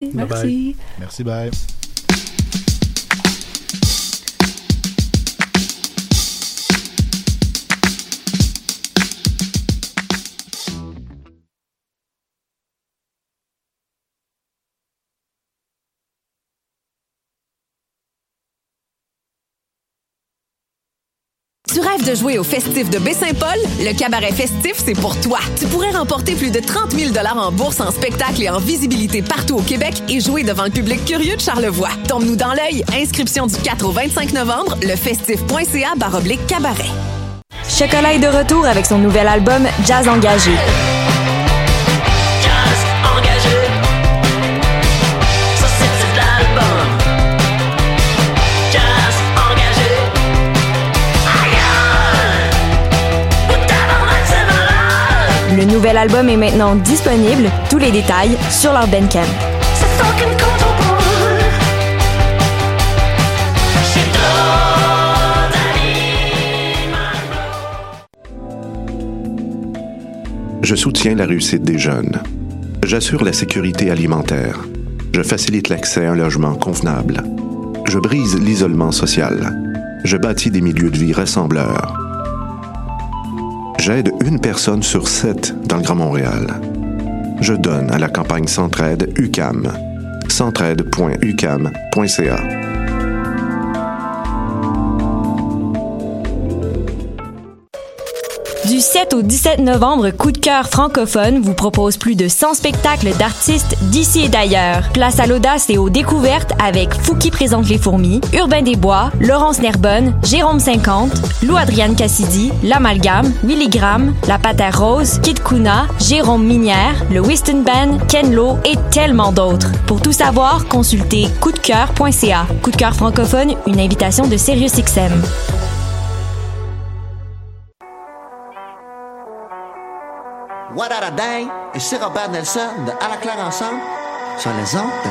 Merci. Merci, bye. De jouer au festif de Baie-Saint-Paul? Le cabaret festif, c'est pour toi. Tu pourrais remporter plus de 30 000 en bourse, en spectacle et en visibilité partout au Québec et jouer devant le public curieux de Charlevoix. Tombe-nous dans l'œil. Inscription du 4 au 25 novembre, lefestif.ca baroblique cabaret. Chocolat est de retour avec son nouvel album Jazz Engagé. Le nouvel album est maintenant disponible. Tous les détails sur leur Bandcamp. Je soutiens la réussite des jeunes. J'assure la sécurité alimentaire. Je facilite l'accès à un logement convenable. Je brise l'isolement social. Je bâtis des milieux de vie rassembleurs. J'aide une personne sur sept dans le Grand Montréal. Je donne à la campagne Centraide UCAM. centraide.ucam.ca. Du 7 au 17 novembre, Coup de cœur francophone vous propose plus de 100 spectacles d'artistes d'ici et d'ailleurs. Place à l'audace et aux découvertes avec Fouki présente les fourmis, Urbain Desbois, Laurence Nerbonne, Jérôme 50, Lou Adriane Cassidy, L'Amalgame, Willy Graham, La Patère Rose, Kid Kuna, Jérôme Minière, le Whiston Band, Ken Lo et tellement d'autres. Pour tout savoir, consultez coupdecoeur.ca. Coup de cœur francophone, une invitation de SiriusXM. What et c'est Robert Nelson de À la claire ensemble sur les ondes de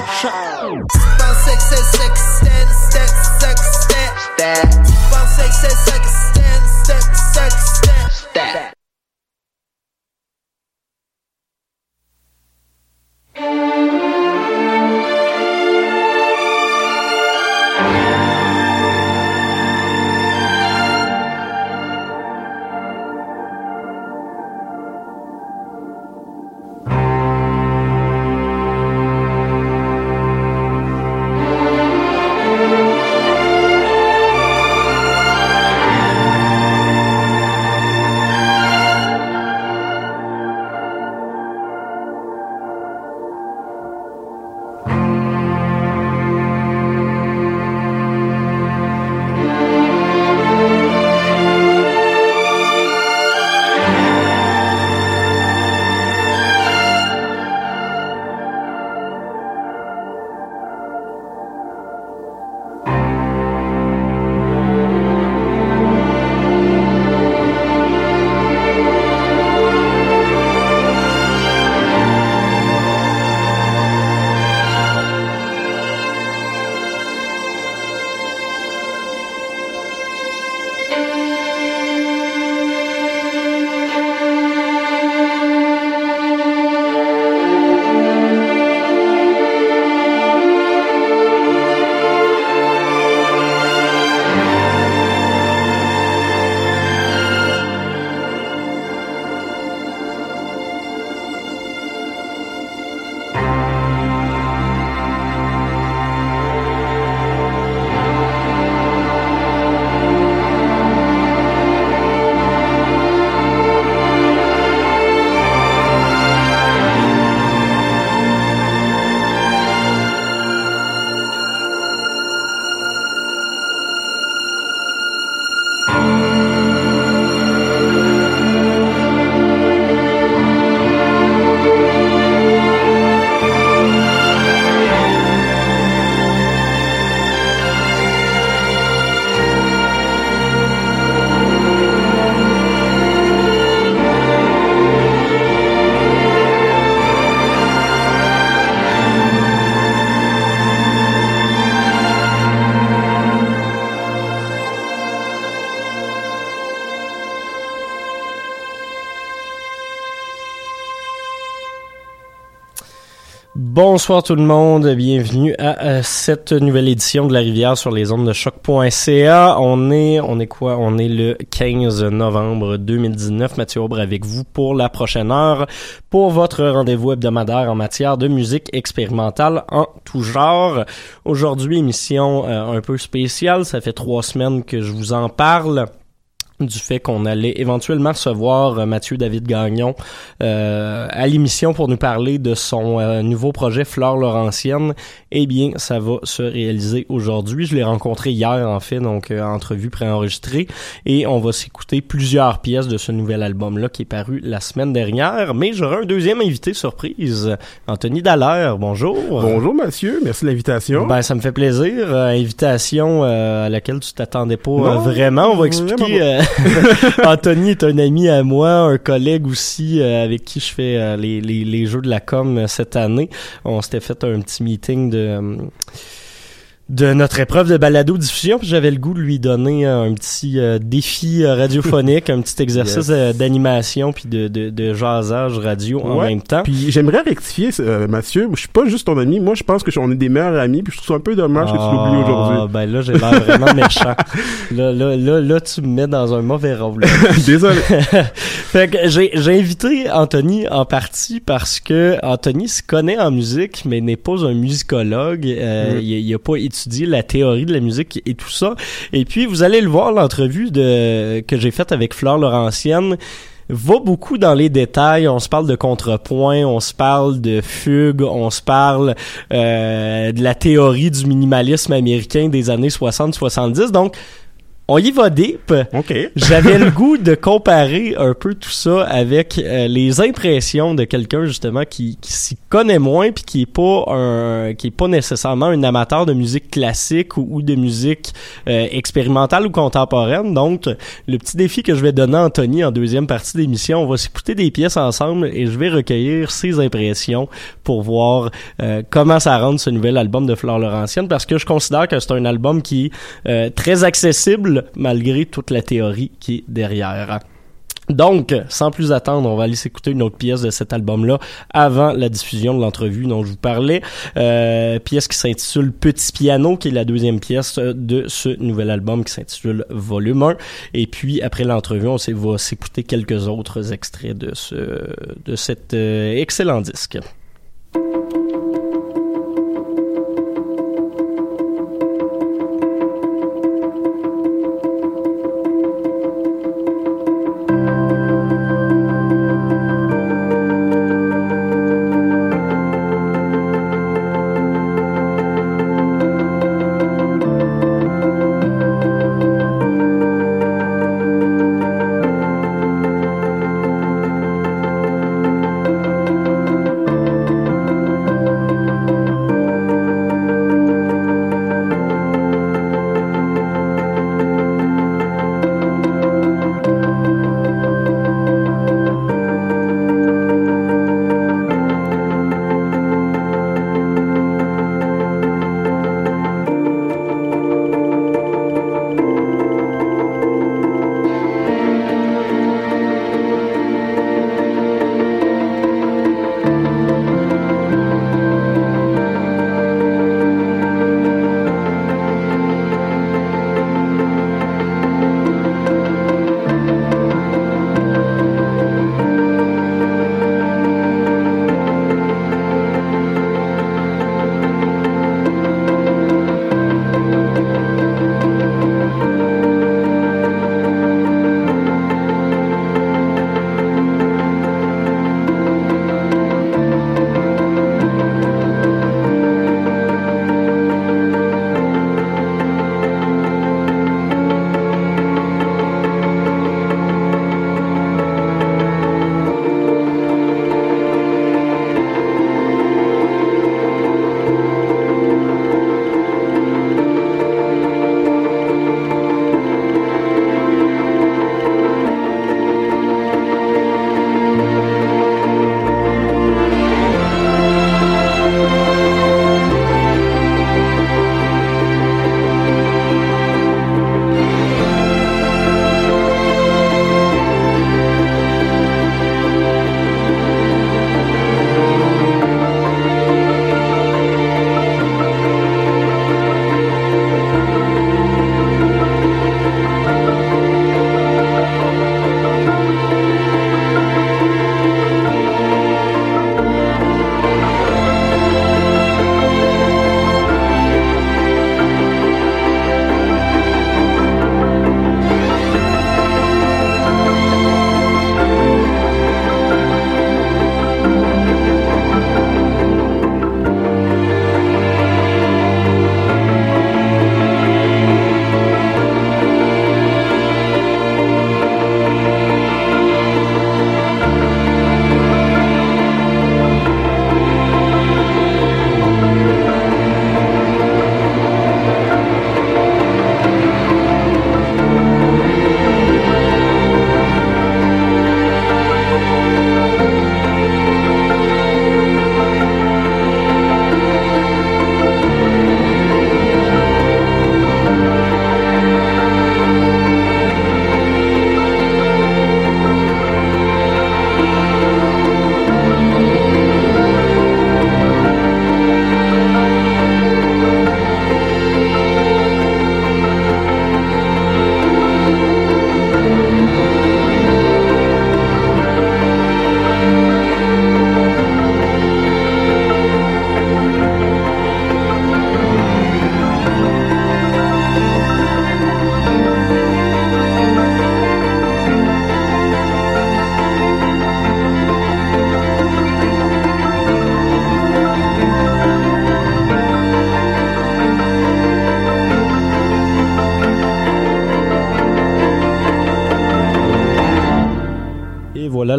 Bonsoir tout le monde, bienvenue à, cette nouvelle édition de la rivière sur les ondes de choc.ca. On est, on est quoi? On est le 15 novembre 2019. Mathieu Aubre avec vous pour la prochaine heure pour votre rendez-vous hebdomadaire en matière de musique expérimentale en tout genre. Aujourd'hui, émission euh, un peu spéciale. Ça fait trois semaines que je vous en parle du fait qu'on allait éventuellement recevoir euh, Mathieu David Gagnon euh, à l'émission pour nous parler de son euh, nouveau projet Fleur Laurentienne. Eh bien, ça va se réaliser aujourd'hui. Je l'ai rencontré hier en fait, donc euh, entrevue préenregistrée, et on va s'écouter plusieurs pièces de ce nouvel album-là qui est paru la semaine dernière. Mais j'aurai un deuxième invité surprise, Anthony Dallaire. Bonjour. Bonjour Mathieu, merci de l'invitation. Ben, ça me fait plaisir. Euh, invitation euh, à laquelle tu t'attendais pas Non, vraiment. On va expliquer. Anthony est un ami à moi, un collègue aussi euh, avec qui je fais euh, les, les, les jeux de la com euh, cette année. On s'était fait un petit meeting de euh, de notre épreuve de balado diffusion puis j'avais le goût de lui donner un petit euh, défi euh, radiophonique un petit exercice Yes. euh, d'animation puis de, de, de jasage radio en Ouais. même temps Puis j'aimerais rectifier, euh, Mathieu, je suis pas juste ton ami, moi je pense que on est des meilleurs amis, puis je trouve ça un peu dommage que tu l'oublies Ah, aujourd'hui. ben là j'ai l'air vraiment méchant là, là, là, là tu me mets dans un mauvais rôle Désolé. fait que j'ai, invité Anthony en partie parce que Anthony se connaît en musique, mais n'est pas un musicologue. Euh, Mm. il, il a pas étudié la théorie de la musique et tout ça. Et puis, vous allez le voir, l'entrevue que j'ai faite avec Fleur Laurentienne va beaucoup dans les détails. On se parle de contrepoint, on se parle de fugue, on se parle euh, de la théorie du minimalisme américain des années 60-70. Donc, on y va deep. OK. J'avais le goût de comparer un peu tout ça avec euh, les impressions de quelqu'un justement qui, qui s'y connaît moins puis qui est pas un qui est pas nécessairement un amateur de musique classique ou, ou de musique euh, expérimentale ou contemporaine. Donc le petit défi que je vais donner à Anthony en deuxième partie d'émission, on va s'écouter des pièces ensemble et je vais recueillir ses impressions pour voir euh, comment ça rend ce nouvel album de Fleur Laurentienne parce que je considère que c'est un album qui est euh, très accessible malgré toute la théorie qui est derrière. Donc, sans plus attendre, on va aller s'écouter une autre pièce de cet album-là avant la diffusion de l'entrevue dont je vous parlais. Euh, pièce qui s'intitule Petit Piano, qui est la deuxième pièce de ce nouvel album qui s'intitule Volume 1. Et puis, après l'entrevue, on va s'écouter quelques autres extraits de ce de cet euh, excellent disque.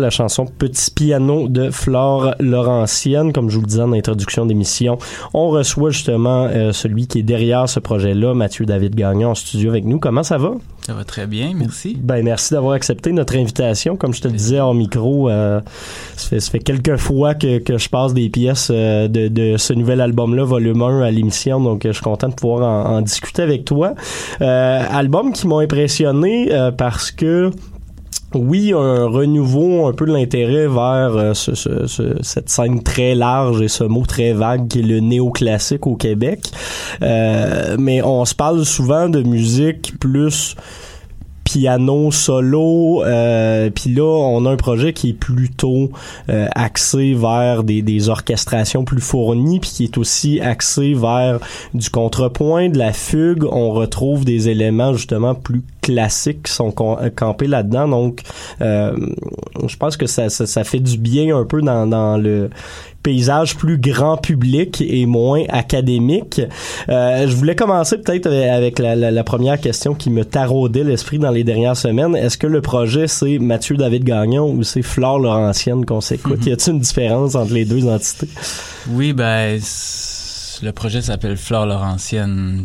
La chanson Petit piano de Flore Laurentienne. Comme je vous le disais en introduction d'émission, on reçoit justement euh, celui qui est derrière ce projet-là, Mathieu David Gagnon, en studio avec nous. Comment ça va? Ça va très bien, merci. Ben merci d'avoir accepté notre invitation. Comme je te le disais en micro, euh, ça, fait, ça fait quelques fois que, que je passe des pièces euh, de, de ce nouvel album-là, volume 1 à l'émission, donc je suis content de pouvoir en, en discuter avec toi. Euh, album qui m'ont impressionné parce que oui, un renouveau un peu de l'intérêt vers euh, ce- ce- ce- cette scène très large et ce mot très vague qui est le néoclassique au Québec. Euh, mais on se parle souvent de musique plus piano solo euh, puis là on a un projet qui est plutôt euh, axé vers des, des orchestrations plus fournies puis qui est aussi axé vers du contrepoint de la fugue. On retrouve des éléments justement plus classiques qui sont campés là-dedans. Donc euh, je pense que ça, ça, ça fait du bien un peu dans, dans le paysage plus grand public et moins académique. Euh, je voulais commencer peut-être avec la, la- la première question qui me taraudait l'esprit dans les dernières semaines. Est-ce que le projet c'est Mathieu David Gagnon ou c'est Flore Laurentienne qu'on s'écoute? Y a-t-il une différence entre les deux entités? Oui, ben, le projet s'appelle Flore Laurentienne.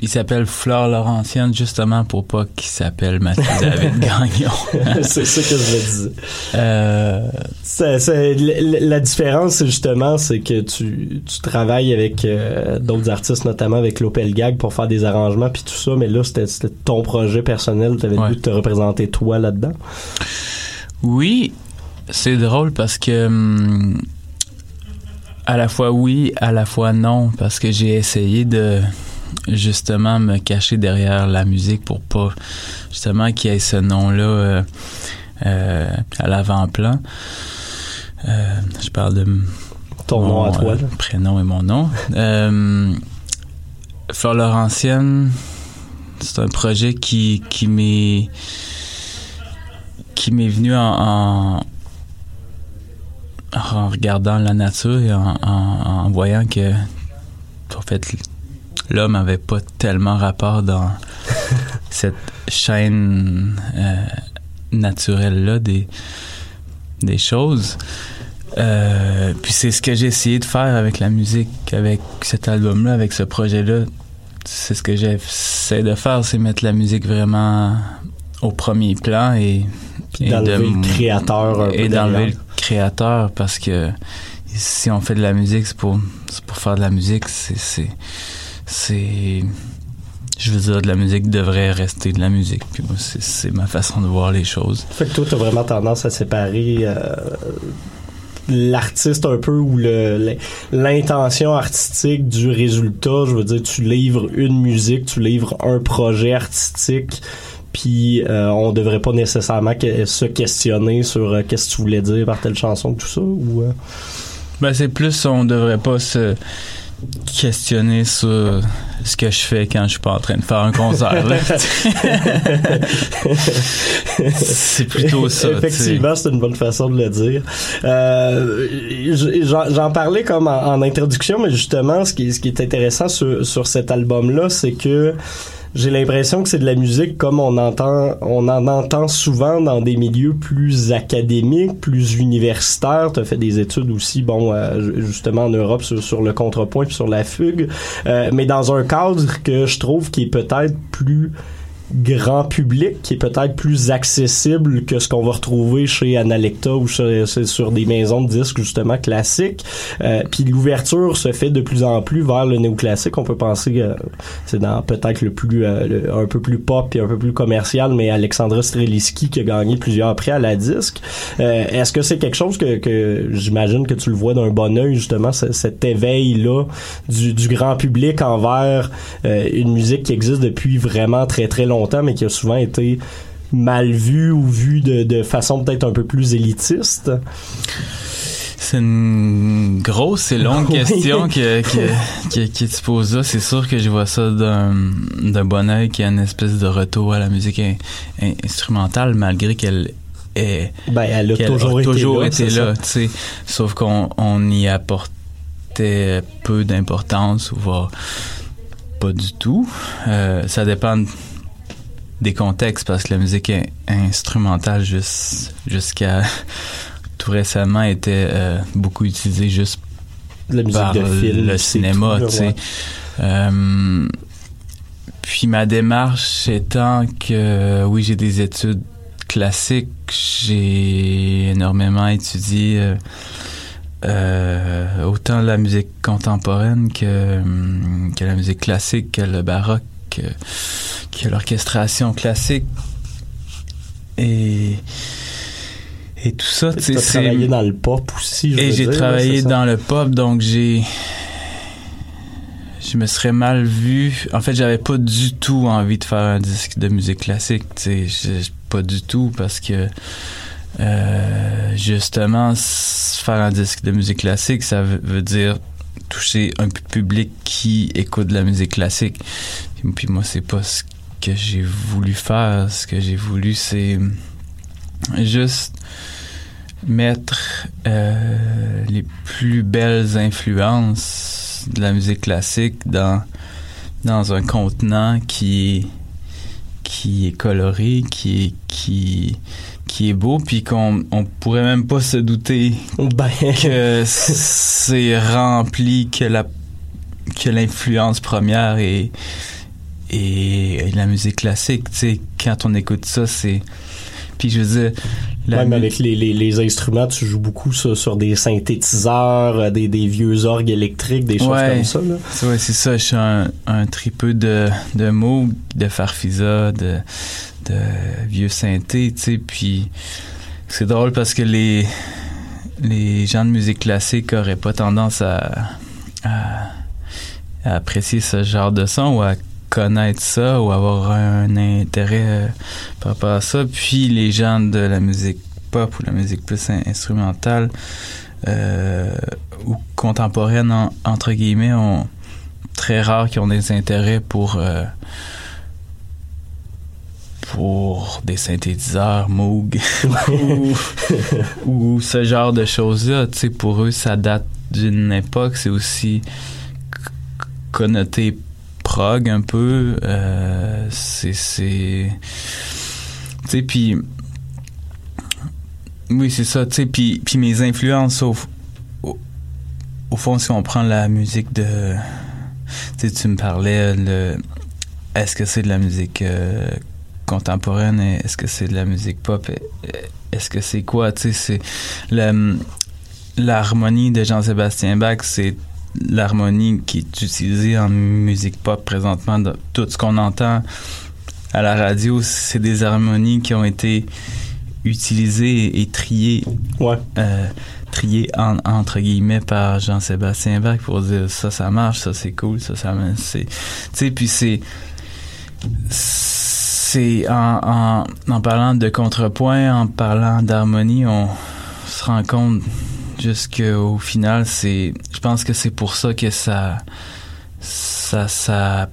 Il s'appelle Flore Laurentienne justement pour pas qu'il s'appelle Mathieu David Gagnon. c'est ça que je me. Euh, Ça- ça- la, la différence, c'est justement, c'est que tu, tu travailles avec euh, d'autres artistes, notamment avec Lopel Gag, pour faire des arrangements puis tout ça, mais là, c'était ton projet personnel, tu avais le Ouais. goût de te représenter toi là-dedans? oui, c'est drôle parce que hum, à la fois oui, à la fois non, parce que j'ai essayé de justement me cacher derrière la musique pour pas justement qu'il y ait ce nom-là euh, euh, à l'avant-plan. Euh, je parle de Ton nom à toi. prénom et mon nom. Fleur Laurentienne, c'est un projet qui, qui m'est qui m'est venu en, en, en regardant la nature et en, en- en voyant que en fait l'homme avait pas tellement rapport dans cette chaîne euh, naturelle là des des choses euh, puis c'est ce que j'ai essayé de faire avec la musique, avec cet album-là, avec ce projet-là. C'est ce que j'essaie de faire, c'est mettre la musique vraiment au premier plan et, et d'enlever de- le créateur un peu et d'enlever le créateur parce que si on fait de la musique, c'est pour, c'est pour faire de la musique, c'est, c'est, je veux dire, de la musique devrait rester de la musique. Puis moi, c'est, c'est ma façon de voir les choses. Fait que toi, t'as vraiment tendance à séparer euh, l'artiste un peu ou le l'intention artistique du résultat. Je veux dire, tu livres une musique, tu livres un projet artistique. Puis euh, on devrait pas nécessairement que- se questionner sur euh, qu'est-ce que tu voulais dire par telle chanson, tout ça. Ou euh, Ben, c'est plus, on devrait pas se questionner sur ce que je fais quand je suis pas en train de faire un concert. c'est plutôt ça. Effectivement, c'est une bonne façon de le dire. Euh, J'en j'en parlais comme en, en introduction, mais justement, ce qui, ce qui est intéressant sur, sur cet album-là, c'est que j'ai l'impression que c'est de la musique comme on entend, on en entend souvent dans des milieux plus académiques, plus universitaires. Tu as fait des études aussi, bon, euh, ju- justement en Europe sur, sur le contrepoint puis sur la fugue, Euh, mais dans un cadre que je trouve qui est peut-être plus grand public qui est peut-être plus accessible que ce qu'on va retrouver chez Analecta ou sur des maisons de disques justement classiques. Euh, puis l'ouverture se fait de plus en plus vers le néoclassique. On peut penser que c'est dans peut-être le plus euh, un peu plus pop et un peu plus commercial, mais Alexandra Streliski qui a gagné plusieurs prix à la disque. Euh, Est-ce que c'est quelque chose que, que j'imagine que tu le vois d'un bon œil justement ce- cet éveil là du, du grand public envers euh, une musique qui existe depuis vraiment très très longtemps? Mais qui a souvent été mal vue ou vue de, de façon peut-être un peu plus élitiste. C'est une grosse et longue Oui. question que, que, que, que tu poses là. C'est sûr que je vois ça d'un bon oeil qu'il y a une espèce de retour à la musique in- in- instrumentale malgré qu'elle est Ben elle a qu'elle toujours a été là. été. Sauf qu'on on y apportait peu d'importance, ou voire pas du tout. Euh, ça dépend de des contextes parce que la musique in- instrumentale jus- jusqu'à tout récemment était euh, beaucoup utilisée juste la musique par de film. le cinéma, tu sais. Euh, puis ma démarche étant que oui, j'ai des études classiques, j'ai énormément étudié euh, euh, autant la musique contemporaine que, que la musique classique, que le baroque, que, que l'orchestration classique. Et, et tout ça, tu as travaillé dans le pop aussi, je et j'ai travaillé dans le pop, donc j'ai. Je me serais mal vu. En fait, j'avais pas du tout envie de faire un disque de musique classique. Tu sais, pas du tout parce que euh, justement, faire un disque de musique classique, ça veut, dire toucher un pu- public qui écoute de la musique classique. Puis, puis moi, c'est pas ce que j'ai voulu faire. Ce que j'ai voulu, c'est juste mettre euh, les plus belles influences de la musique classique dans, dans un contenant qui est, qui est coloré, qui est, qui, qui est beau, puis qu'on on pourrait même pas se douter Ben, que c'est rempli, que la que l'influence première est, est la musique classique. Tu sais, quand on écoute ça, c'est... Puis je veux dire... la Même avec les, les, les instruments, tu joues beaucoup sur, sur des synthétiseurs, euh, des, des vieux orgues électriques, des choses Ouais. comme ça. Là. C'est ouais, c'est ça. Je suis un, un tripeux de, de Moog, de Farfisa, de, de vieux synthé, tu sais. Puis c'est drôle parce que les, les gens de musique classique auraient pas tendance à, à, à apprécier ce genre de son ou à connaître ça ou avoir un intérêt euh, par rapport à ça. Puis les gens de la musique pop ou la musique plus in- instrumentale euh, ou contemporaine, en- entre guillemets, ont très rare qui ont des intérêts pour euh, des synthétiseurs Moog ou, ce genre de choses-là. Tu sais, pour eux, ça date d'une époque. C'est aussi connoté un peu. Euh, c'est... Tu sais, puis... Oui, c'est ça, tu sais. Puis, puis mes influences, au, au, fond, si on prend la musique de... Tu tu me parlais, le, est-ce que c'est de la musique euh, contemporaine? Est-ce que c'est de la musique pop? Est-ce que c'est quoi? Tu sais, c'est... L'harmonie de Jean-Sébastien Bach, c'est l'harmonie qui est utilisée en musique pop présentement. De- Tout ce qu'on entend à la radio, c'est des harmonies qui ont été utilisées et triées Ouais. euh, trié en- entre guillemets par Jean-Sébastien Bach pour dire ça ça marche ça c'est cool ça ça tu sais puis c'est c'est en, en, en parlant de contrepoint en parlant d'harmonie on se rend compte juste qu'au final c'est je pense que c'est pour ça que ça ça ça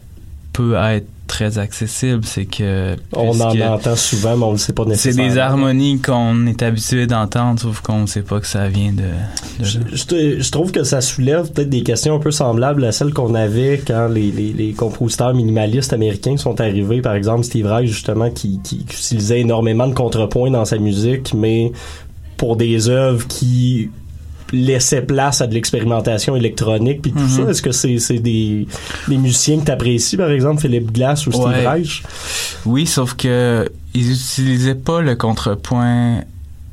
peut être très accessible c'est que On en entend souvent, mais on ne le sait pas c'est nécessairement. des harmonies qu'on est habitué d'entendre, sauf qu'on ne sait pas que ça vient de. de Je, trouve que ça soulève peut-être des questions un peu semblables à celles qu'on avait quand les, les, les compositeurs minimalistes américains sont arrivés. Par exemple, Steve Reich, justement, qui, qui, qui utilisait énormément de contrepoints dans sa musique, mais pour des œuvres qui laissaient place à de l'expérimentation électronique puis tout Mhm. ça? Est-ce que c'est des, des musiciens que tu apprécies, par exemple, Philippe Glass ou Steve Ouais. Reich? Oui, sauf que ils utilisaient pas le contrepoint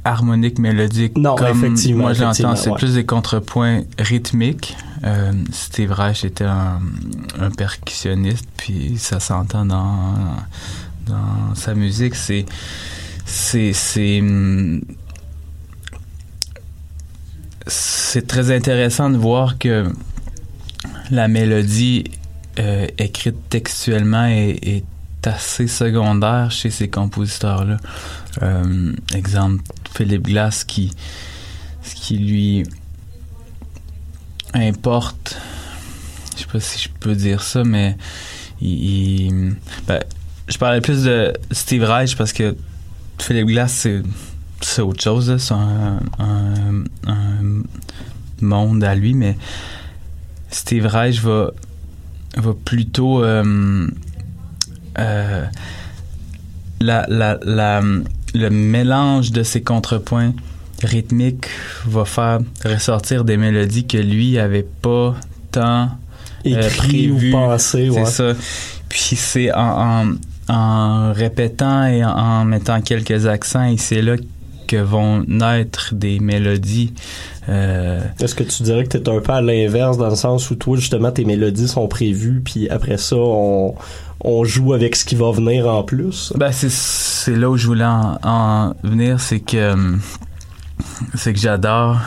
harmonique mélodique Non, comme effectivement, moi je effectivement, l'entends c'est ouais. plus des contrepoints rythmiques euh, Steve Reich était un, un percussionniste puis ça s'entend dans dans sa musique c'est c'est c'est hum, c'est très intéressant de voir que la mélodie euh, écrite textuellement est, assez secondaire chez ces compositeurs-là. Euh, exemple, Philippe Glass qui, ce qui lui importe, je sais pas si je peux dire ça, mais il- ben, je parlais plus de Steve Reich parce que Philippe Glass, c'est c'est autre chose, c'est un, un- un monde à lui, mais Steve Reich va, va plutôt euh, euh, la, la, la, le mélange de ces contrepoints rythmiques va faire ressortir des mélodies que lui avait pas tant euh, Écrit ou pensé, ouais. C'est ça. Puis c'est en, en, en répétant et en, en mettant quelques accents, et c'est là que vont naître des mélodies. euh, Est-ce que tu dirais que t'es un peu à l'inverse dans le sens où toi, justement, tes mélodies sont prévues, puis après ça, on, on joue avec ce qui va venir en plus? Ben, c'est, là où je voulais en, en venir, c'est que hum, c'est que j'adore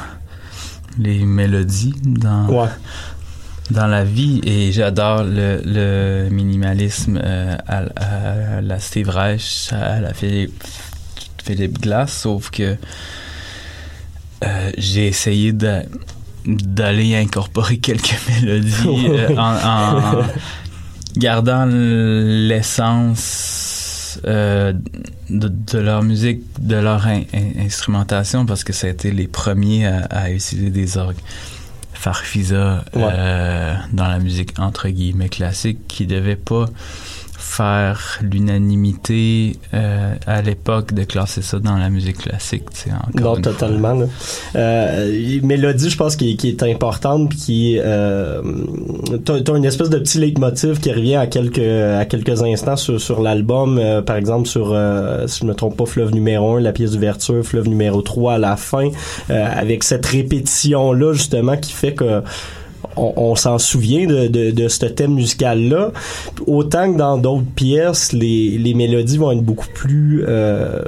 les mélodies dans, Ouais. dans la vie et j'adore le, le minimalisme euh, à, à la Steve Reich, à la Philippe, Philippe Glass, sauf que euh, j'ai essayé d'aller incorporer quelques mélodies euh, en, en gardant l'essence euh, de, de leur musique, de leur in- in- instrumentation, parce que ça a été les premiers à, à utiliser des orgues. Farfisa dans la musique entre guillemets classique qui devait pas faire l'unanimité euh, à l'époque de classer ça dans la musique classique. Encore Non, totalement. Là. Euh, mélodie, je pense, qui, est- qui est importante, puis qui euh, t'as, t'as une espèce de petit leitmotiv qui revient à quelques à quelques instants sur, sur l'album, euh, par exemple sur, euh, si je me trompe pas, Fleuve numéro 1, la pièce d'ouverture, Fleuve numéro 3 à la fin, euh, avec cette répétition là justement qui fait que on, on s'en souvient de, de, de ce thème musical-là. Autant que dans d'autres pièces, les, les mélodies vont être beaucoup plus... euh,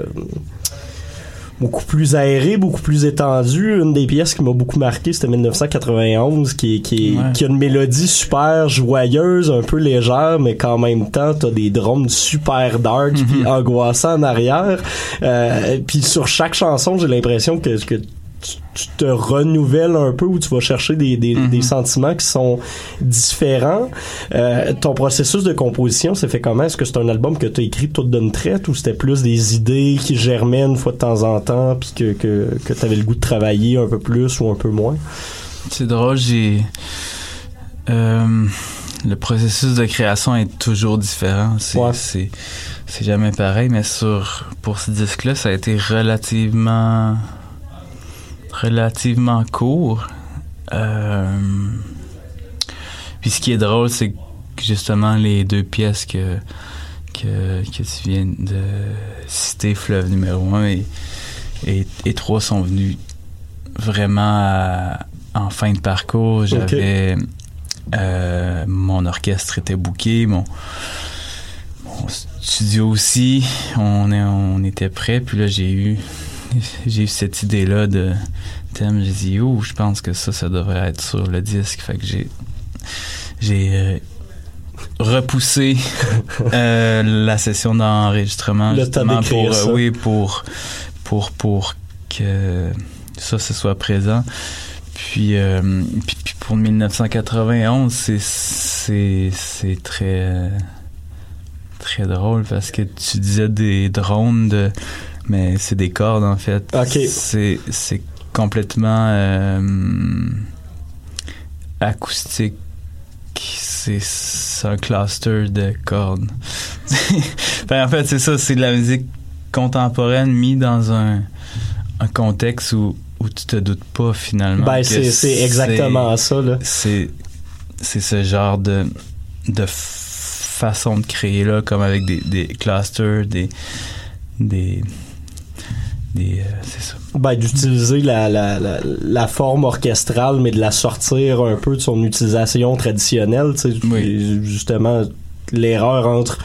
beaucoup plus aérées, beaucoup plus étendues. Une des pièces qui m'a beaucoup marqué, c'était 1991, qui, est- qui, est- Ouais. qui a une mélodie super joyeuse, un peu légère, mais qu'en même temps, t'as des drums super dark puis angoissants en arrière. Euh, puis sur chaque chanson, j'ai l'impression que, que tu, tu te renouvelles un peu ou tu vas chercher des, des, des sentiments qui sont différents. Euh, ton processus de composition, c'est fait comment? Est-ce que c'est un album que tu as écrit tout d'une traite ou c'était plus des idées qui germaient une fois de temps en temps puis que, que, que tu avais le goût de travailler un peu plus ou un peu moins? C'est drôle, j'ai. euh, le processus de création est toujours différent. C'est, Ouais. c'est, c'est jamais pareil, mais sur, pour ce disque-là, ça a été relativement. Relativement court. Euh, puis ce qui est drôle, c'est que justement les deux pièces que, que, que tu viens de citer, Fleuve numéro 1 et, et, et 3 sont venus vraiment à- en fin de parcours. J'avais euh, mon orchestre était booké, mon, mon studio aussi. On, on était prêt. Puis là, j'ai eu j'ai eu cette idée là de thème. J'ai dit je pense que ça, ça devrait être sur le disque. Fait que j'ai j'ai euh, repoussé euh, la session d'enregistrement justement pour euh, ça. oui pour pour pour que ça ce soit présent puis, euh, puis, puis pour 1991 c'est c'est c'est très très drôle parce que tu disais des drones de mais c'est des cordes en fait Ok. c'est c'est complètement euh, acoustique c'est c'est un cluster de cordes. Ben, en fait, c'est ça, c'est de la musique contemporaine mise dans un, un contexte où, où tu te doutes pas finalement. Ben, c'est exactement ça. Là. C'est, c'est ce genre de, de façon de créer là, comme avec des, des clusters, des. des, des euh, c'est ça. Ben, d'utiliser la, la, la, la forme orchestrale, mais de la sortir un peu de son utilisation traditionnelle. tu sais. Et Justement, l'erreur entre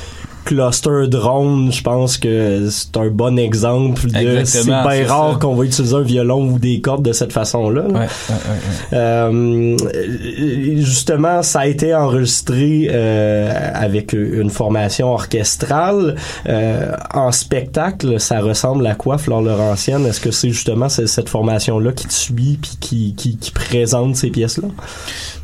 cluster drone, je pense que c'est un bon exemple de c'est bien rare qu'on va utiliser un violon ou des cordes de cette façon-là. là. Ouais, ouais, ouais, ouais. Euh, justement, ça a été enregistré euh, avec une formation orchestrale. Euh, en spectacle, ça ressemble à quoi, Flore Laurentienne? Est-ce que c'est justement ce- cette formation-là qui te suit puis qui, qui, qui présente ces pièces-là?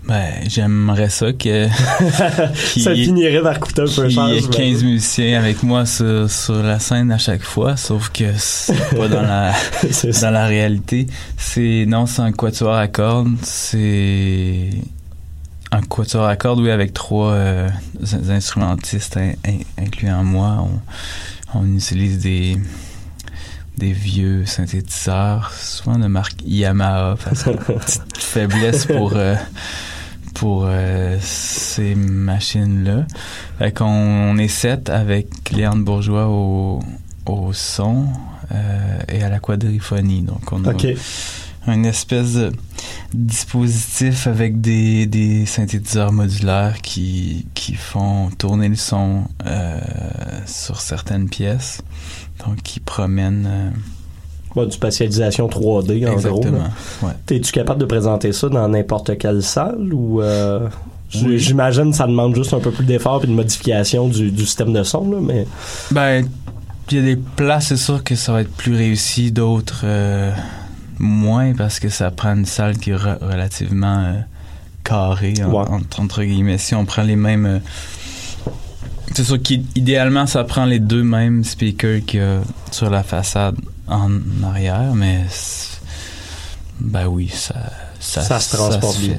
Ben, j'aimerais ça que. ça y ait- finirait par coûter un peu cher. y ait j'imagine. 15 musiciens avec moi sur, sur la scène à chaque fois, sauf que c'est pas dans la, dans la réalité. C'est, non, c'est un quatuor à cordes. C'est un quatuor à cordes, oui, avec trois euh, in- instrumentistes, in- in- incluant moi. On- on utilise des des vieux synthétiseurs, souvent de marque Yamaha, parce que petite faiblesse pour euh, pour euh, ces machines-là. Fait qu'on on est sept avec Léandre Bourgeois au, au son euh, et à la quadriphonie. Donc on a une espèce de dispositif avec des, des synthétiseurs modulaires qui, qui font tourner le son euh, sur certaines pièces. Donc, qui promènent. Ouais, du spatialisation 3D, en gros. exactement. là. Ouais. T'es-tu capable de présenter ça dans n'importe quelle salle ou euh, Oui. j'imagine que ça demande juste un peu plus d'effort et de modification du, du système de son là, mais Ben, il y a des places, c'est sûr que ça va être plus réussi, d'autres euh, moins, parce que ça prend une salle qui est re- relativement euh, carrée, en- entre, entre guillemets. Si on prend les mêmes. c'est sûr qu'idéalement, ça prend les deux mêmes speakers qu'il y a sur la façade en arrière, mais. Ben oui, ça. Ça, Ça se transporte bien.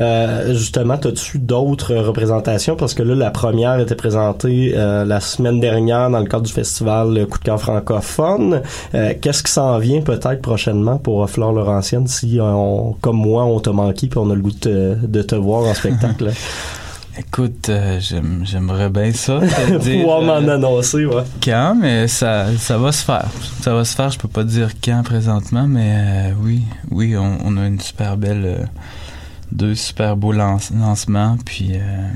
euh, justement, as-tu d'autres représentations? Parce que là la première était présentée euh, la semaine dernière dans le cadre du festival Coup de cœur francophone. Euh, Qu'est-ce qui s'en vient peut-être prochainement pour Flore Laurentienne si on, comme moi on t'a manqué puis on a le goût de te voir en spectacle? Écoute, euh, j'aime- j'aimerais bien ça. dire, Pouvoir m'en euh, annoncer, ouais. quand, mais ça, ça va se faire. Ça va se faire, je peux pas dire quand présentement, mais euh, oui, oui, on, on a une super belle, euh, deux super beaux lance- lancements, puis euh,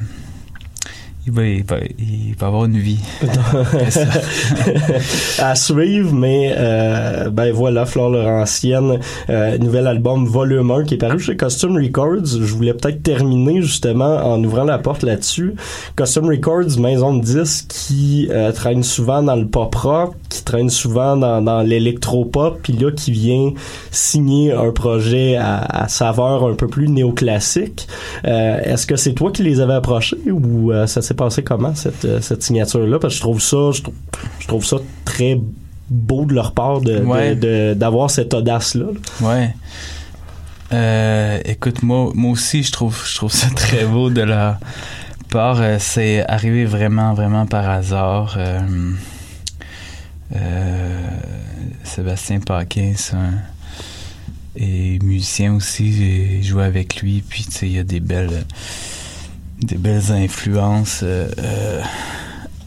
il, va, il, va, il va avoir une vie. à suivre, mais euh, ben voilà, Flore Laurentienne, euh, nouvel album volume 1 qui est paru chez Custom Records. Je voulais peut-être terminer justement en ouvrant la porte là-dessus. Custom Records, maison de disques qui euh, traîne souvent dans le pop rock, qui traîne souvent dans, dans l'électro-pop, puis là qui vient signer un projet à, à saveur un peu plus néoclassique. Euh, Est-ce que c'est toi qui les avais approchés ou ça s'est passé comment cette, euh, cette signature-là? Parce que je trouve ça, je trouve, je trouve ça très beau de leur part de, de- Ouais. de- d'avoir cette audace-là. là. Ouais. Euh, écoute, moi, moi aussi, je trouve, je trouve ça très beau de leur part. Euh, c'est arrivé vraiment, vraiment par hasard. Euh, euh, Sébastien Paquin, c'est un et musicien aussi. J'ai joué avec lui, puis tu sais, il y a des belles, des belles influences. euh, euh,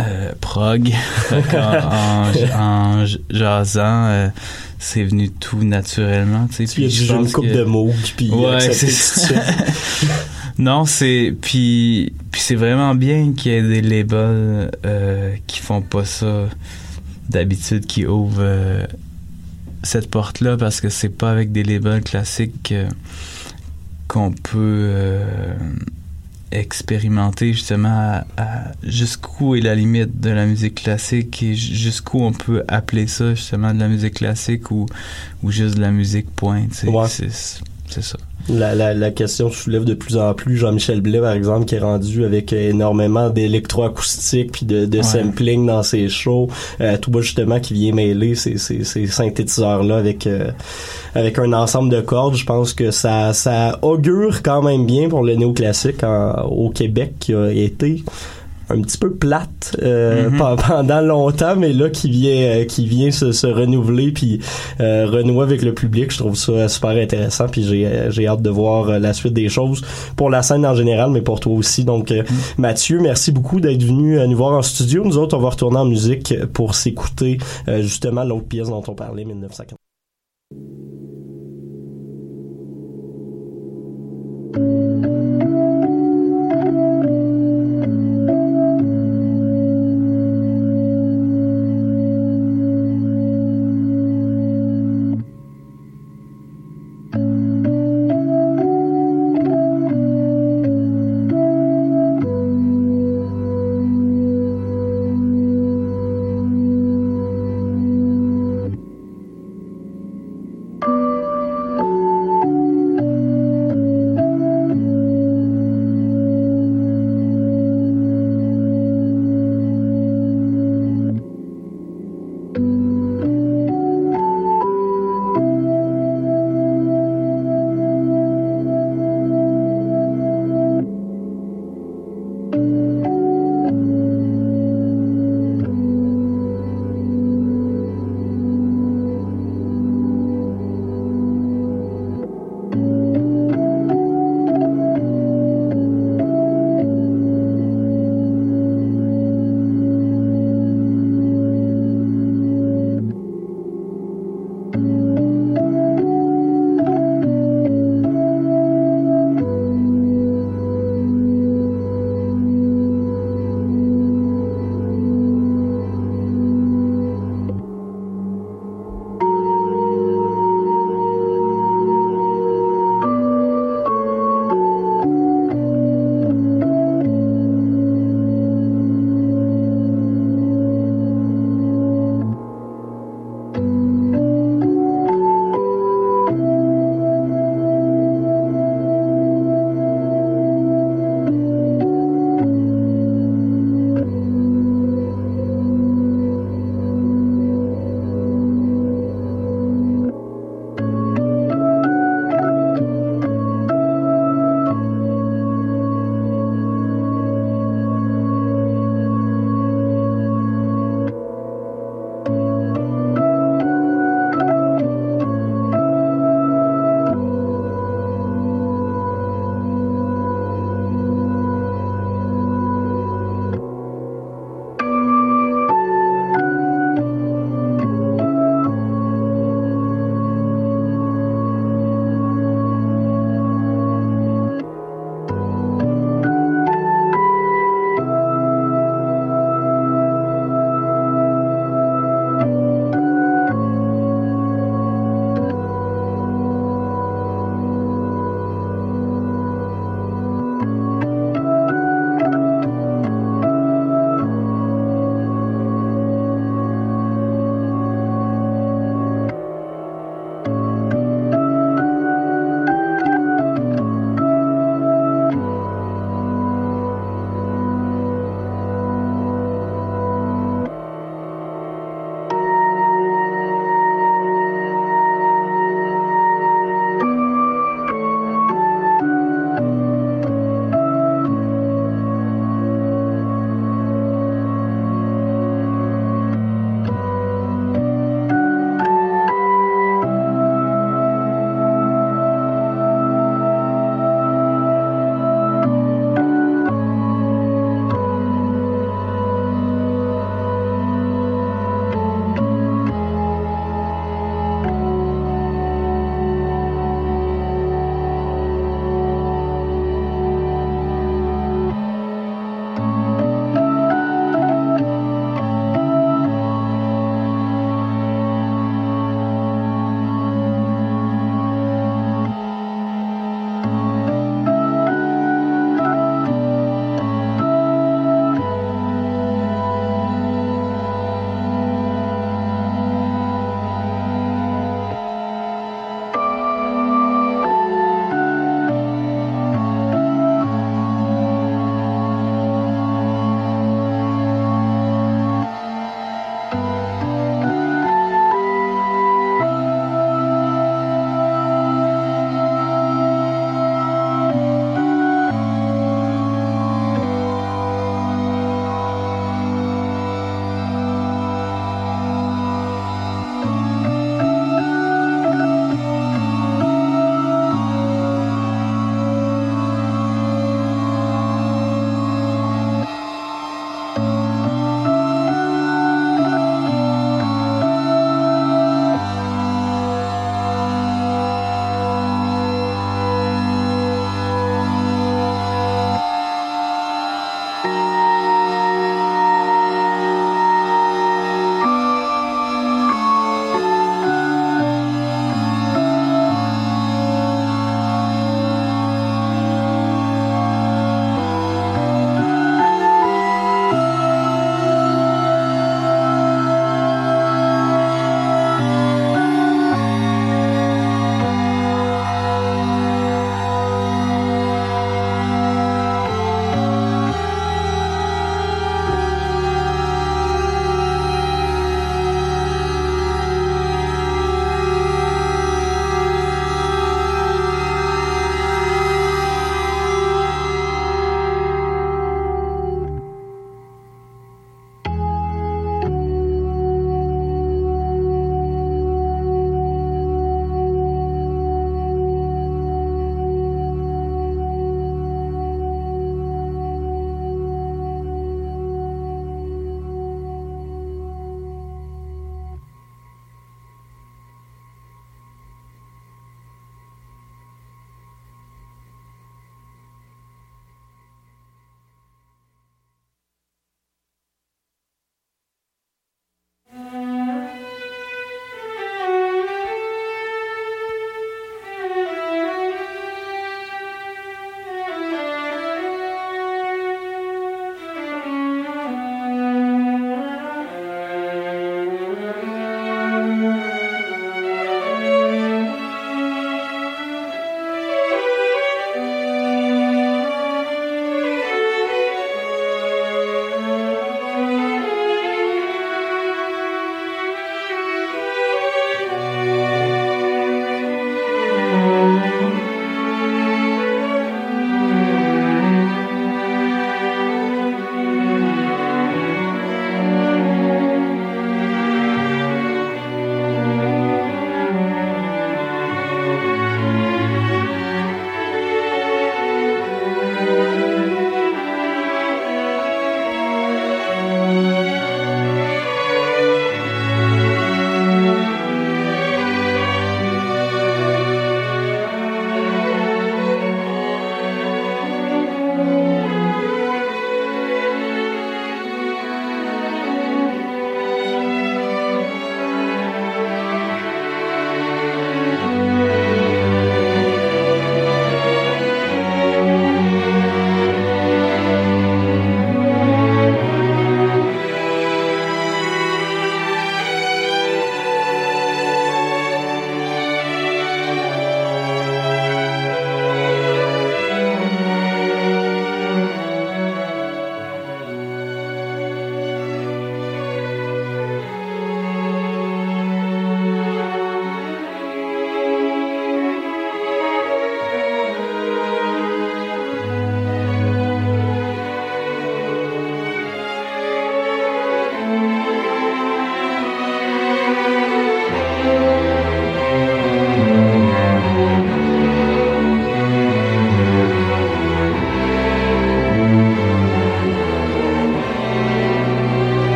euh, prog. En, en j- jasant euh, c'est venu tout naturellement tu sais. Puis il y a puis du je jeu, une coupe que- de mots, puis Ouais, c'est non c'est puis puis c'est vraiment bien qu'il y ait des labels euh, qui font pas ça d'habitude qui ouvrent euh, cette porte là parce que c'est pas avec des labels classiques que- qu'on peut euh, expérimenter justement à, à jusqu'où est la limite de la musique classique et ju- jusqu'où on peut appeler ça justement de la musique classique ou, ou juste de la musique point. Ouais. C'est ça La, la, la question soulève de plus en plus Jean-Michel Blais, par exemple, qui est rendu avec euh, énormément d'électroacoustique puis de, de Ouais. sampling dans ses shows. Euh, tout bas, justement, qui vient mêler ces, ces, ces synthétiseurs-là avec euh, avec un ensemble de cordes. Je pense que ça, ça augure quand même bien pour le néoclassique en- au Québec, qui a été un petit peu plate euh, Mhm. pe- pendant longtemps mais là qui vient euh, qui vient se, se renouveler puis euh, renouer avec le public. Je trouve ça super intéressant puis j'ai euh, j'ai hâte de voir euh, la suite des choses pour la scène en général mais pour toi aussi. Donc euh, Mathieu merci beaucoup d'être venu nous voir en studio. Nous autres on va retourner en musique pour s'écouter euh, justement l'autre pièce dont on parlait 1950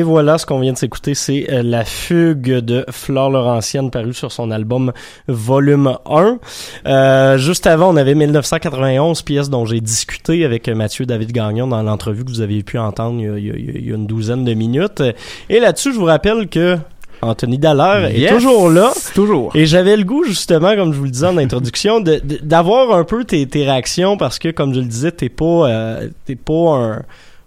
Et voilà, ce qu'on vient de s'écouter, c'est euh, La Fugue de Flore Laurentienne, parue sur son album Volume 1. Euh, juste avant, on avait 1991, pièce dont j'ai discuté avec Mathieu David Gagnon dans l'entrevue que vous avez pu entendre il y a, il y une douzaine de minutes. Et là-dessus, je vous rappelle que Anthony Dallaire Yes! est toujours là. Toujours. Et j'avais le goût, justement, comme je vous le disais en introduction, de- de- d'avoir un peu tes, tes réactions parce que, comme je le disais, t'es pas, euh, t'es pas un,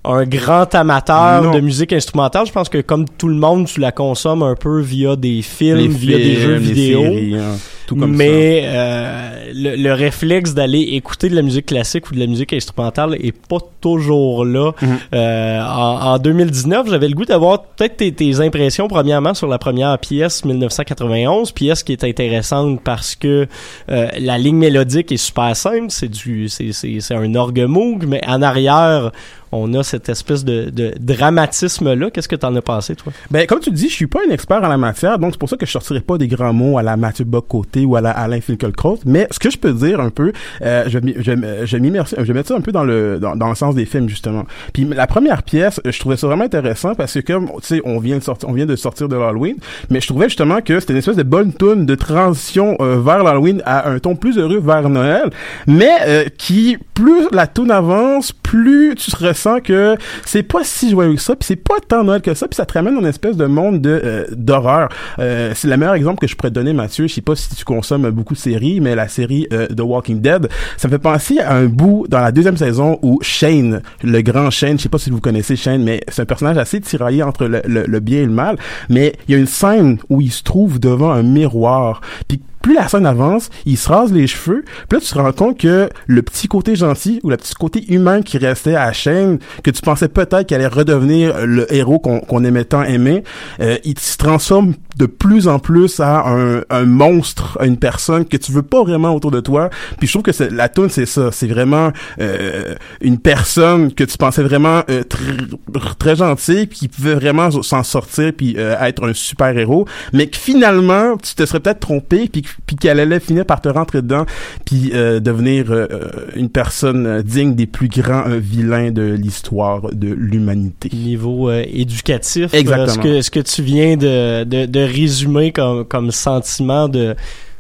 un grand amateur Non. de musique instrumentale. Je pense que, comme tout le monde, tu la consommes un peu via des films, Les via des jeux vidéo. séries, hein, tout comme mais euh, le, le réflexe d'aller écouter de la musique classique ou de la musique instrumentale est pas toujours là. Mhm. Euh, en, en 2019, j'avais le goût d'avoir peut-être tes, tes impressions premièrement sur la première pièce 1991, pièce qui est intéressante parce que euh, la ligne mélodique est super simple, c'est du c'est c'est c'est un orgue moog, mais en arrière on a cette espèce de, de dramatisme là. Qu'est-ce que t'en as pensé toi? Ben, comme tu dis, je suis pas un expert en la matière, donc c'est pour ça que je sortirai pas des grands mots à la Mathieu Bock-Côté ou à la Alain Finkielkraut. Mais ce que je peux dire un peu, euh, je, je, je, je vais mettre ça un peu dans le, dans, le sens des films, justement. Puis la première pièce, je trouvais ça vraiment intéressant parce que comme, tu sais, on vient de sortir, on vient de sortir de l'Halloween, mais je trouvais justement que c'était une espèce de bonne tune de transition euh, vers l'Halloween à un ton plus heureux vers Noël, mais euh, qui, plus la tune avance, plus tu ressens que c'est pas si joyeux que ça, puis c'est pas tant Noël que ça, puis ça te ramène dans une espèce de monde de euh, d'horreur. Euh, c'est le meilleur exemple que je pourrais donner, Mathieu. Je sais pas si tu consommes beaucoup de séries, mais la série euh, The Walking Dead, ça me fait penser à un bout dans la deuxième saison où Shane, le grand Shane, je sais pas si vous connaissez Shane, mais c'est un personnage assez tiraillé entre le, le- le bien et le mal. Mais il y a une scène où il se trouve devant un miroir, puis plus la scène avance, il se rase les cheveux. Là, tu te rends compte que le petit côté gentil ou le petit côté humain qui restait à Shane, que tu pensais peut-être qu'il allait redevenir le héros qu'on qu'on aimait tant aimer, euh, il se transforme de plus en plus à un, un monstre, à une personne que tu veux pas vraiment autour de toi. Puis je trouve que c'est- la tune c'est ça, c'est vraiment euh, une personne que tu pensais vraiment euh, tr- très gentille, puis qui pouvait vraiment s'en sortir puis euh, être un super héros, mais que finalement tu te serais peut-être trompé puis puis qu'elle allait finir par te rentrer dedans puis euh, devenir euh, euh, une personne digne des plus grands vilains de l'histoire de l'humanité. niveau euh, éducatif, Exactement. ce que ce que tu viens de, de, de résumer comme comme sentiment de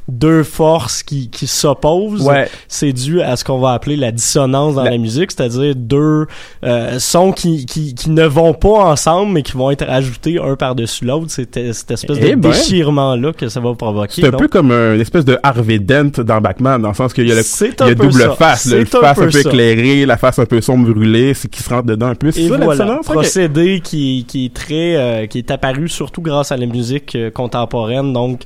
deux forces qui, qui s'opposent, Ouais. c'est dû à ce qu'on va appeler la dissonance dans La- la, musique, c'est-à-dire deux euh, sons qui, qui, qui ne vont pas ensemble, mais qui vont être ajoutés un par-dessus l'autre. C'est cette espèce Eh de ben. déchirement-là que ça va provoquer. C'est un Donc, peu comme un- une espèce de Harvey Dent dans Batman, dans le sens qu'il y a le, il y a double ça. face, un face peu un peu ça. éclairé, la face un peu sombre brûlée, c'est qui se rentre dedans un peu. C'est ça la voilà? Ok. procédé qui, qui est très, euh, qui est apparu surtout grâce à la musique euh, contemporaine. Donc,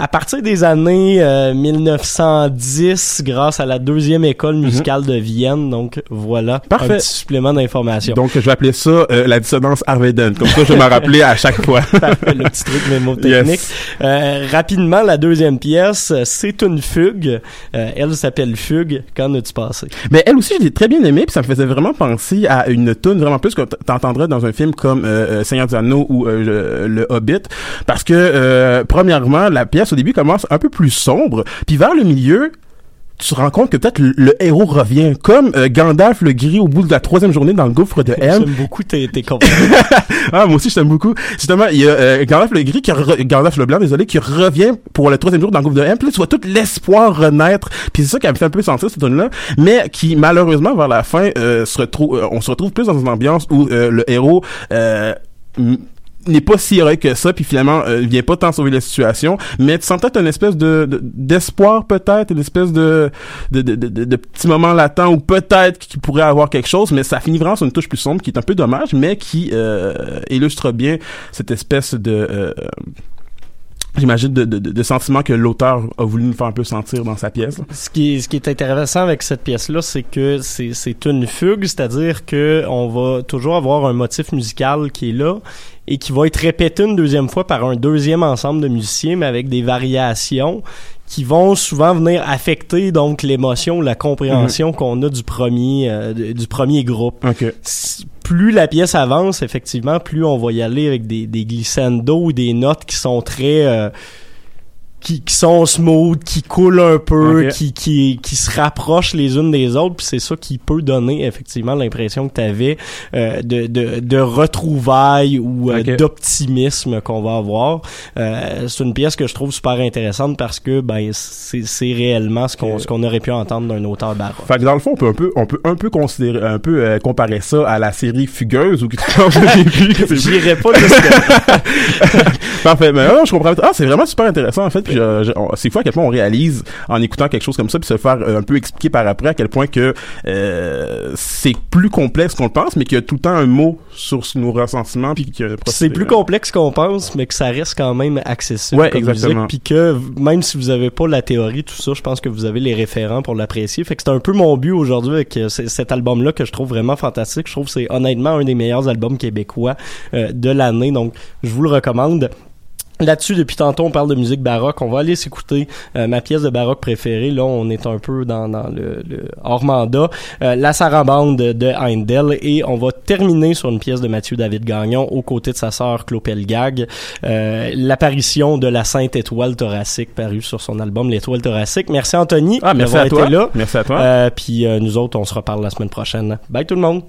à partir des années euh, 1910, grâce à la deuxième école musicale de Vienne. Donc, voilà, Mhm. Parfait. un petit supplément d'information. Donc, je vais appeler ça euh, la dissonance Harvey Dent. Comme ça, je vais m'en rappeler à chaque fois. Parfait, le petit truc mémotechnique. Yes. Euh, rapidement, la deuxième pièce, euh, c'est une fugue. Euh, elle s'appelle Fugue. Qu'en as-tu passé? Mais elle aussi, je l'ai très bien aimée, puis ça me faisait vraiment penser à une tune vraiment plus que t'entendrais dans un film comme euh, euh, Seigneur des Anneaux ou euh, le, Hobbit, parce que euh, premièrement, la pièce au début commence un peu plus sombre, puis vers le milieu, tu te rends compte que peut-être le, le héros revient, comme euh, Gandalf le gris au bout de la troisième journée dans le gouffre de Helm. J'aime beaucoup tes, tes. Ah, moi aussi, je t'aime beaucoup. Justement, il y a euh, Gandalf le gris qui re- Gandalf le blanc, désolé, qui revient pour le troisième jour dans le groupe de M. Puis là, tu vois tout l'espoir renaître. Puis c'est ça qui me fait un peu sentir cette tune là mais qui malheureusement vers la fin euh, se retrouve, on se retrouve plus dans une ambiance où le héros m- n'est pas si heureux que ça puis finalement euh, vient pas tant sauver la situation mais tu sens peut-être une espèce de de- d'espoir peut-être une espèce de de, de, de, de, petit moment latent ou peut-être qu'il pourrait avoir quelque chose mais ça finit vraiment sur une touche plus sombre qui est un peu dommage mais qui euh, illustre bien cette espèce de euh, j'imagine de, de, de, de sentiment que l'auteur a voulu nous faire un peu sentir dans sa pièce Ce qui, ce qui est intéressant avec cette pièce-là, c'est que c'est, c'est une fugue, c'est-à-dire que on va toujours avoir un motif musical qui est là et qui va être répété une deuxième fois par un deuxième ensemble de musiciens, mais avec des variations qui vont souvent venir affecter donc l'émotion, la compréhension qu'on a du premier euh, du premier groupe. ok S- Plus la pièce avance, effectivement, plus on va y aller avec des, des glissando ou des notes qui sont très euh, qui, qui sont smooth, qui coulent un peu, qui, qui, qui se rapprochent les unes des autres, puis c'est ça qui peut donner effectivement l'impression que tu avais de, de, de retrouvailles ou euh, d'optimisme qu'on va avoir. Euh, c'est une pièce que je trouve super intéressante parce que ben c'est c'est réellement ce qu'on ce qu'on aurait pu entendre d'un auteur baroque. Fait que dans le fond, on peut un peu, on peut un peu considérer, un peu euh, comparer ça à la série Fugueuse ou que tu penses au début. que c'est- J'irai pas jusqu'à Parfait. Mais non, je comprends. Ah, c'est vraiment super intéressant en fait. Puis on- c'est fou à quel point on réalise en écoutant quelque chose comme ça, puis se faire euh, un peu expliquer par après à quel point que euh, c'est plus complexe qu'on le pense, mais qu'il y a tout le temps un mot sur nos ressentiments, puis un c'est plus complexe qu'on pense, mais que ça reste quand même accessible Ouais, comme exactement. musique, puis que même si vous avez pas la théorie, tout ça, je pense que vous avez les référents pour l'apprécier. Fait que c'est un peu mon but aujourd'hui avec euh, cet album-là que je trouve vraiment fantastique. Je trouve que c'est honnêtement un des meilleurs albums québécois euh, de l'année, donc je vous le recommande. Là-dessus, depuis tantôt, on parle de musique baroque. On va aller s'écouter euh, ma pièce de baroque préférée. Là, on est un peu dans, dans le, le hors mandat. Euh, la sarabande de Heindel. Et on va terminer sur une pièce de Mathieu David Gagnon aux côtés de sa sœur Clopel Gag. Euh, L'apparition de la Sainte Étoile thoracique parue sur son album L'Étoile thoracique. Merci Anthony Ah, merci à toi. été là. Merci à toi. Euh, puis euh, nous autres, on se reparle la semaine prochaine. Bye tout le monde.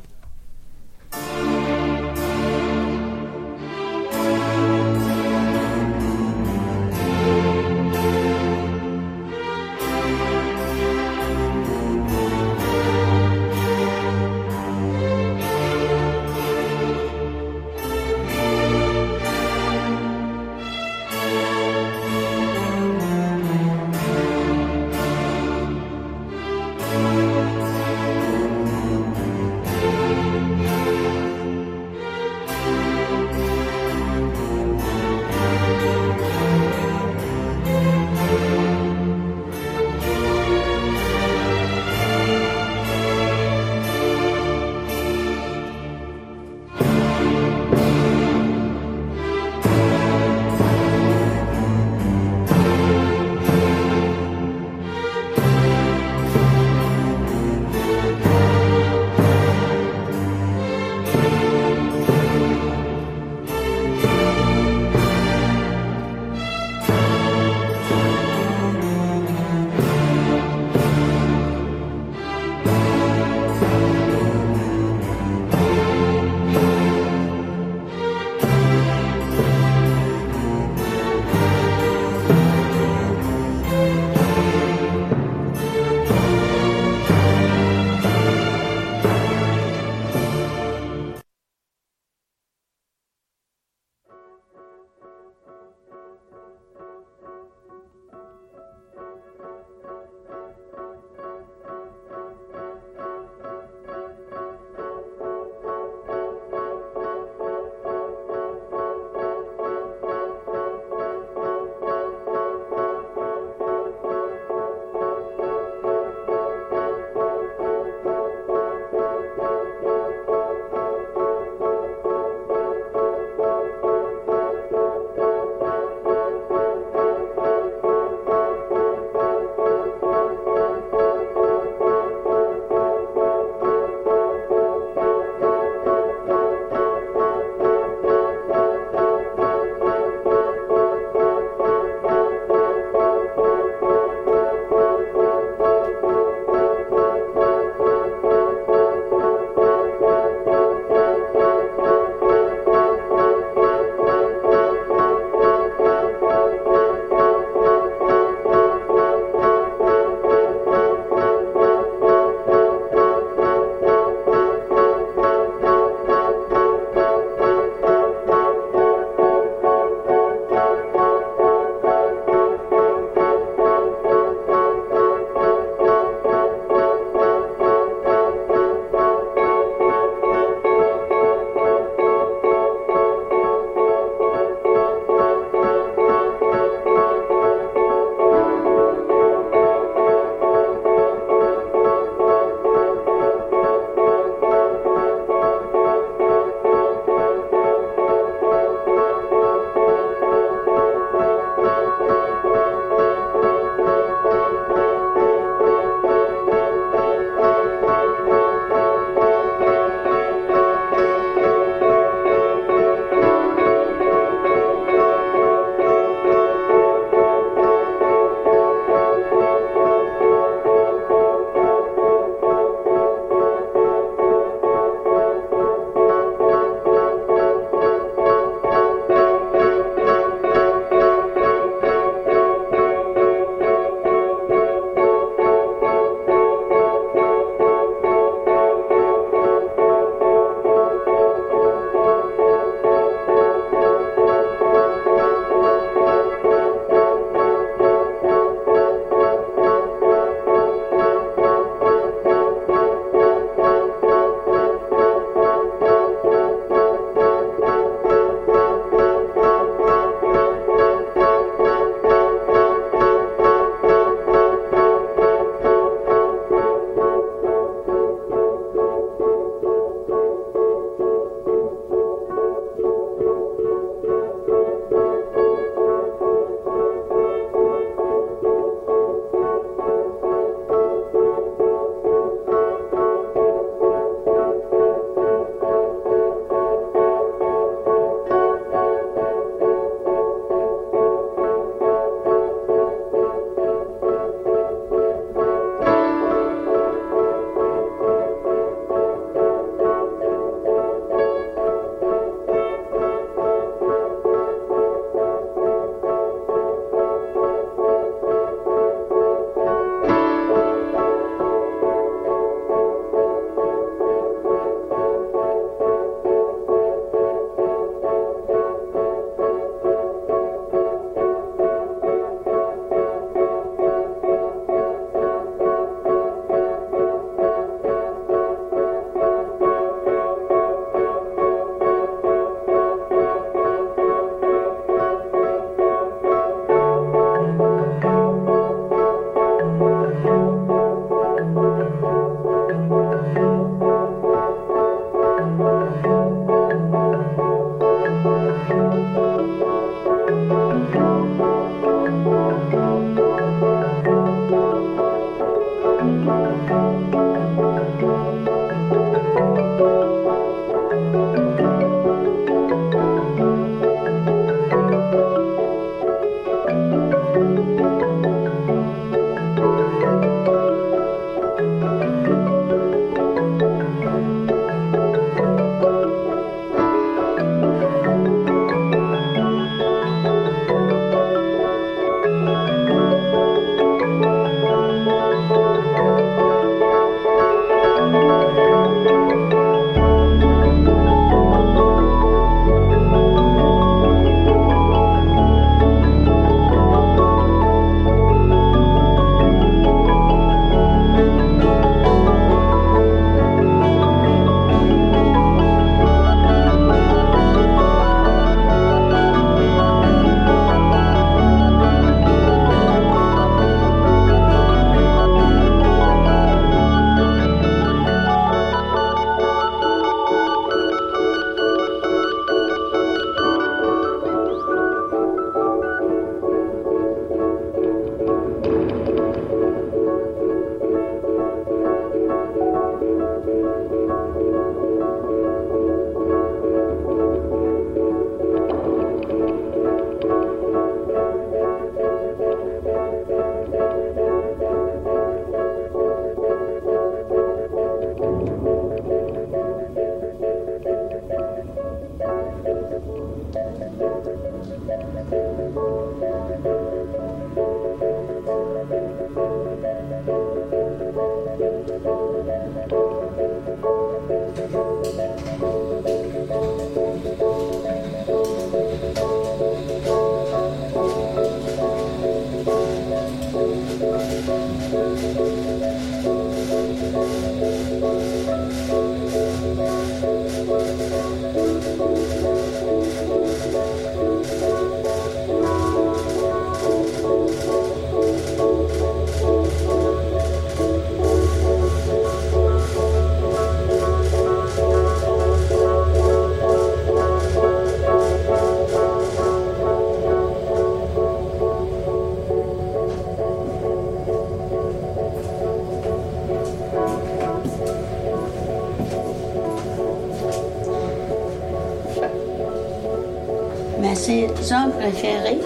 Ma saison préférée,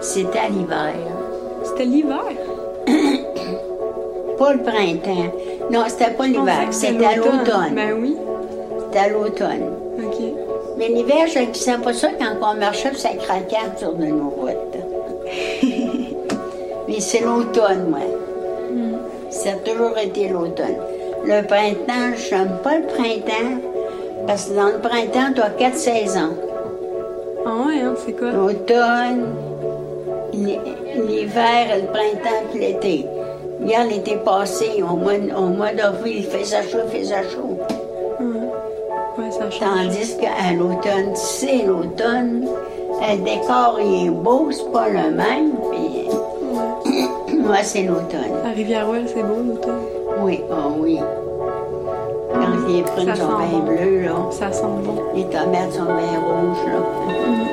c'était à l'hiver. C'était l'hiver? Pas le printemps. Non, c'était pas l'hiver, c'était à l'automne. Ben oui. C'était à l'automne. OK. Mais l'hiver, je ne sais pas ça quand on marchait, ça craquait sur de nos routes. Mais c'est l'automne, moi. Ça a toujours été l'automne. Le printemps, je n'aime pas le printemps, parce que dans le printemps, tu as quatre saisons. Ah ouais, hein, c'est quoi? L'automne, l'hi- l'hiver, le printemps, puis l'été. Hier, l'été passé, au mois, au mois d'avril, il faisait chaud, il faisait chaud. Ouais, ça change. Tandis qu'à l'automne, c'est l'automne, le décor il est beau, c'est pas le même, puis moi, c'est l'automne. À Rivière-Ouelle, c'est beau l'automne. Oui, oh oui. Quand les prunes sont bien bleues, là, Ça sent bon. les tomates sont bien rouges, là.